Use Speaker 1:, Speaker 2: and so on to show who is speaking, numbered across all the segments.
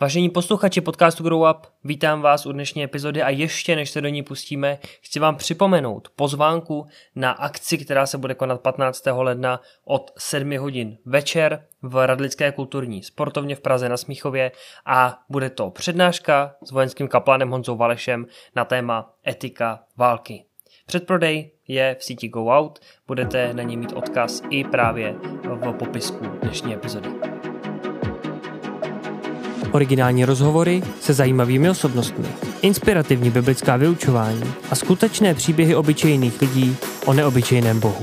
Speaker 1: Vážení posluchači podcastu Grow Up, vítám vás u dnešní epizody a ještě než se do ní pustíme, chci vám připomenout pozvánku na akci, která se bude konat 15. ledna od 7 hodin večer v Radlické kulturní sportovně v Praze na Smíchově a bude to přednáška s vojenským kaplanem Honzou Valešem na téma etika války. Předprodej je v síti Go Out, budete na něj mít odkaz i právě v popisku dnešní epizody. Originální rozhovory se zajímavými osobnostmi, inspirativní biblická vyučování a skutečné příběhy obyčejných lidí o neobyčejném Bohu.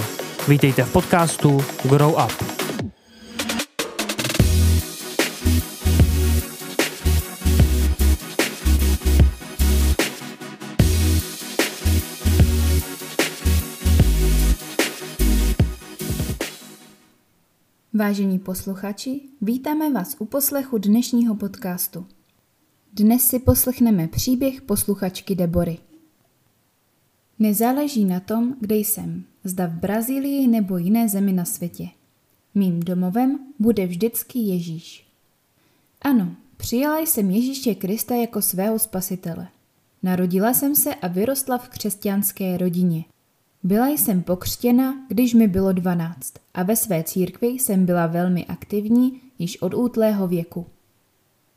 Speaker 1: Vítejte v podcastu Grow Up.
Speaker 2: Vážení posluchači, vítáme vás u poslechu dnešního podcastu. Dnes si poslechneme příběh posluchačky Debory. Nezáleží na tom, kde jsem, zda v Brazílii nebo jiné zemi na světě. Mým domovem bude vždycky Ježíš. Ano, přijala jsem Ježíše Krista jako svého spasitele. Narodila jsem se a vyrostla v křesťanské rodině. Byla jsem pokřtěna, když mi bylo 12 a ve své církvi jsem byla velmi aktivní již od útlého věku.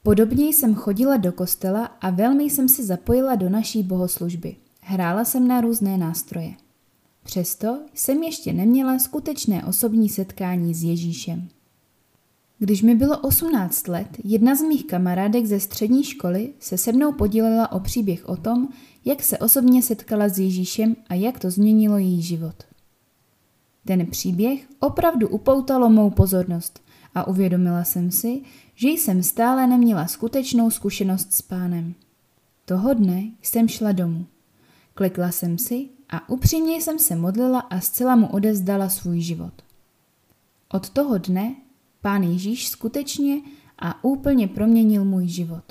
Speaker 2: Podobně jsem chodila do kostela a velmi jsem se zapojila do naší bohoslužby. Hrála jsem na různé nástroje. Přesto jsem ještě neměla skutečné osobní setkání s Ježíšem. Když mi bylo 18 let, jedna z mých kamarádek ze střední školy se se mnou podílela o příběh o tom, jak se osobně setkala s Ježíšem a jak to změnilo její život. Ten příběh opravdu upoutalo mou pozornost a uvědomila jsem si, že jsem stále neměla skutečnou zkušenost s pánem. Toho dne jsem šla domů. Klikla jsem si a upřímně jsem se modlila a zcela mu odezdala svůj život. Od toho dne pán Ježíš skutečně a úplně proměnil můj život.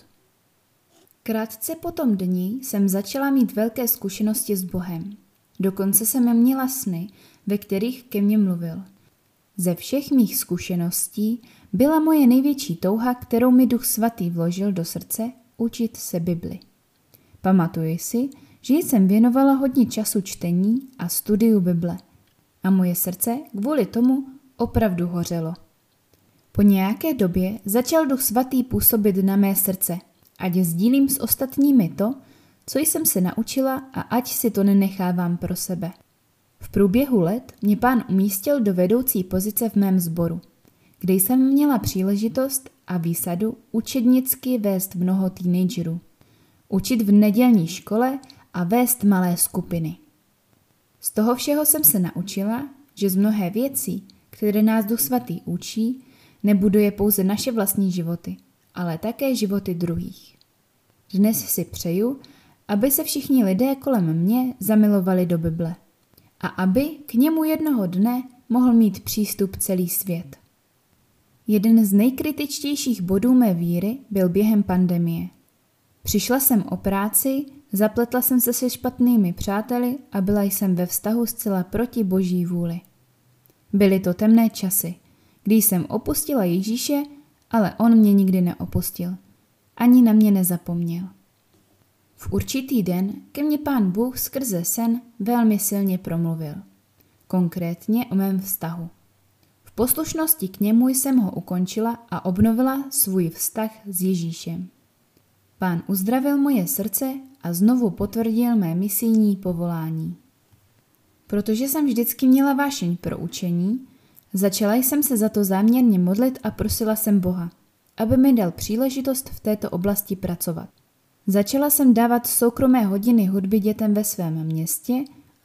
Speaker 2: Krátce po tom dni jsem začala mít velké zkušenosti s Bohem. Dokonce jsem měla sny, ve kterých ke mně mluvil. Ze všech mých zkušeností byla moje největší touha, kterou mi Duch Svatý vložil do srdce, učit se Bibli. Pamatuji si, že jsem věnovala hodně času čtení a studiu Bible a moje srdce kvůli tomu opravdu hořelo. Po nějaké době začal Duch Svatý působit na mé srdce – ať sdílím s ostatními to, co jsem se naučila a ať si to nenechávám pro sebe. V průběhu let mě pán umístil do vedoucí pozice v mém sboru, kde jsem měla příležitost a výsadu učednicky vést mnoho teenagerů, učit v nedělní škole a vést malé skupiny. Z toho všeho jsem se naučila, že z mnohé věcí, které nás Duch Svatý učí, nebuduje pouze naše vlastní životy, ale také životy druhých. Dnes si přeju, aby se všichni lidé kolem mě zamilovali do Bible a aby k němu jednoho dne mohl mít přístup celý svět. Jeden z nejkritičtějších bodů mé víry byl během pandemie. Přišla jsem o práci, zapletla jsem se se špatnými přáteli a byla jsem ve vztahu zcela proti boží vůli. Byly to temné časy, kdy jsem opustila Ježíše ale on mě nikdy neopustil. Ani na mě nezapomněl. V určitý den ke mně pán Bůh skrze sen velmi silně promluvil. Konkrétně o mém vztahu. V poslušnosti k němu jsem ho ukončila a obnovila svůj vztah s Ježíšem. Pán uzdravil moje srdce a znovu potvrdil mé misijní povolání. Protože jsem vždycky měla vášeň pro učení, Začala jsem se za to záměrně modlit a prosila jsem Boha, aby mi dal příležitost v této oblasti pracovat. Začala jsem dávat soukromé hodiny hudby dětem ve svém městě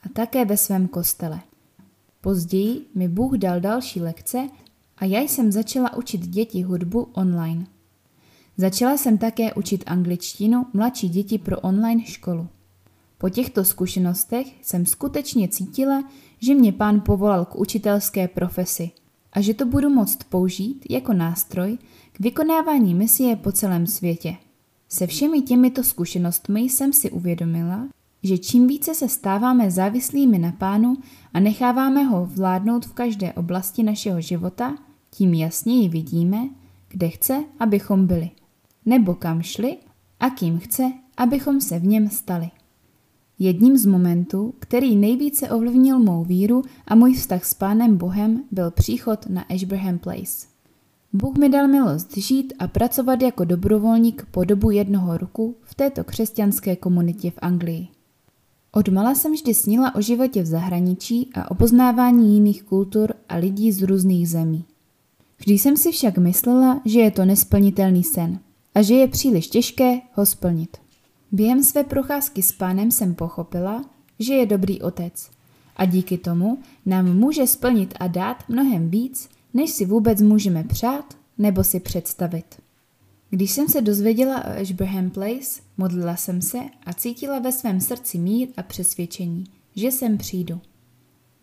Speaker 2: a také ve svém kostele. Později mi Bůh dal další lekce a já jsem začala učit děti hudbu online. Začala jsem také učit angličtinu mladší děti pro online školu. Po těchto zkušenostech jsem skutečně cítila, že mě pán povolal k učitelské profesi a že to budu moct použít jako nástroj k vykonávání misie po celém světě. Se všemi těmito zkušenostmi jsem si uvědomila, že čím více se stáváme závislými na pánu a necháváme ho vládnout v každé oblasti našeho života, tím jasněji vidíme, kde chce, abychom byli. nebo kam šli a kým chce, abychom se v něm stali. Jedním z momentů, který nejvíce ovlivnil mou víru a můj vztah s Pánem Bohem, byl příchod na Ashbraham Place. Bůh mi dal milost žít a pracovat jako dobrovolník po dobu jednoho roku v této křesťanské komunitě v Anglii. Odmala jsem vždy snila o životě v zahraničí a o poznávání jiných kultur a lidí z různých zemí. Vždy jsem si však myslela, že je to nesplnitelný sen a že je příliš těžké ho splnit. Během své procházky s pánem jsem pochopila, že je dobrý otec a díky tomu nám může splnit a dát mnohem víc, než si vůbec můžeme přát nebo si představit. Když jsem se dozvěděla o Ashbraham Place, modlila jsem se a cítila ve svém srdci mír a přesvědčení, že sem přijdu.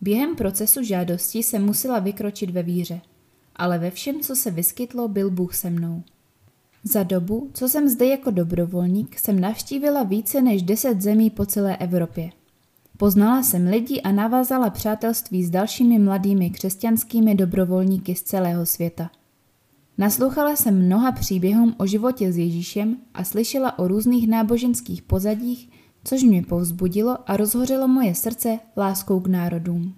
Speaker 2: Během procesu žádosti jsem musela vykročit ve víře, ale ve všem, co se vyskytlo, byl Bůh se mnou. Za dobu, co jsem zde jako dobrovolník, jsem navštívila více než deset zemí po celé Evropě. Poznala jsem lidi a navázala přátelství s dalšími mladými křesťanskými dobrovolníky z celého světa. Naslouchala jsem mnoha příběhům o životě s Ježíšem a slyšela o různých náboženských pozadích, což mě povzbudilo a rozhořelo moje srdce láskou k národům.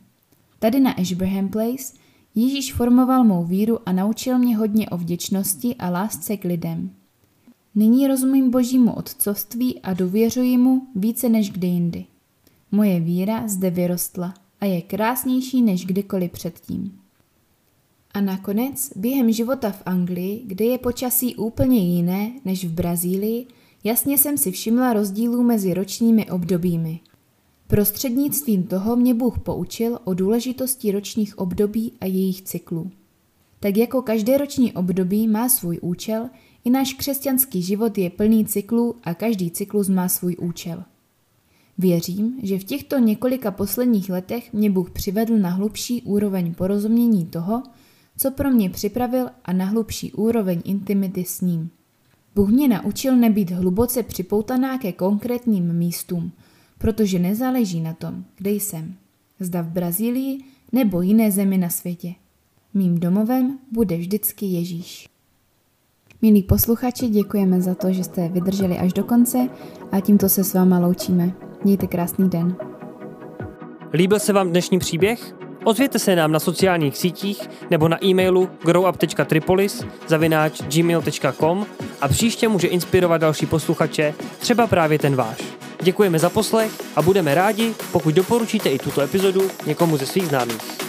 Speaker 2: Tady na Ashbraham Place Ježíš formoval mou víru a naučil mě hodně o vděčnosti a lásce k lidem. Nyní rozumím božímu otcovství a důvěřuji mu více než kdy jindy. Moje víra zde vyrostla a je krásnější než kdykoliv předtím. A nakonec, během života v Anglii, kde je počasí úplně jiné než v Brazílii, jasně jsem si všimla rozdílů mezi ročními obdobími. Prostřednictvím toho mě Bůh poučil o důležitosti ročních období a jejich cyklů. Tak jako každé roční období má svůj účel, i náš křesťanský život je plný cyklů a každý cyklus má svůj účel. Věřím, že v těchto několika posledních letech mě Bůh přivedl na hlubší úroveň porozumění toho, co pro mě připravil a na hlubší úroveň intimity s ním. Bůh mě naučil nebýt hluboce připoutaná ke konkrétním místům, protože nezáleží na tom, kde jsem. Zda v Brazílii nebo jiné zemi na světě. Mým domovem bude vždycky Ježíš. Milí posluchači, děkujeme za to, že jste vydrželi až do konce a tímto se s váma loučíme. Mějte krásný den.
Speaker 1: Líbil se vám dnešní příběh? Ozvěte se nám na sociálních sítích nebo na e-mailu growup.tripolis zavináč gmail.com a příště může inspirovat další posluchače, třeba právě ten váš. Děkujeme za poslech a budeme rádi, pokud doporučíte i tuto epizodu někomu ze svých známých.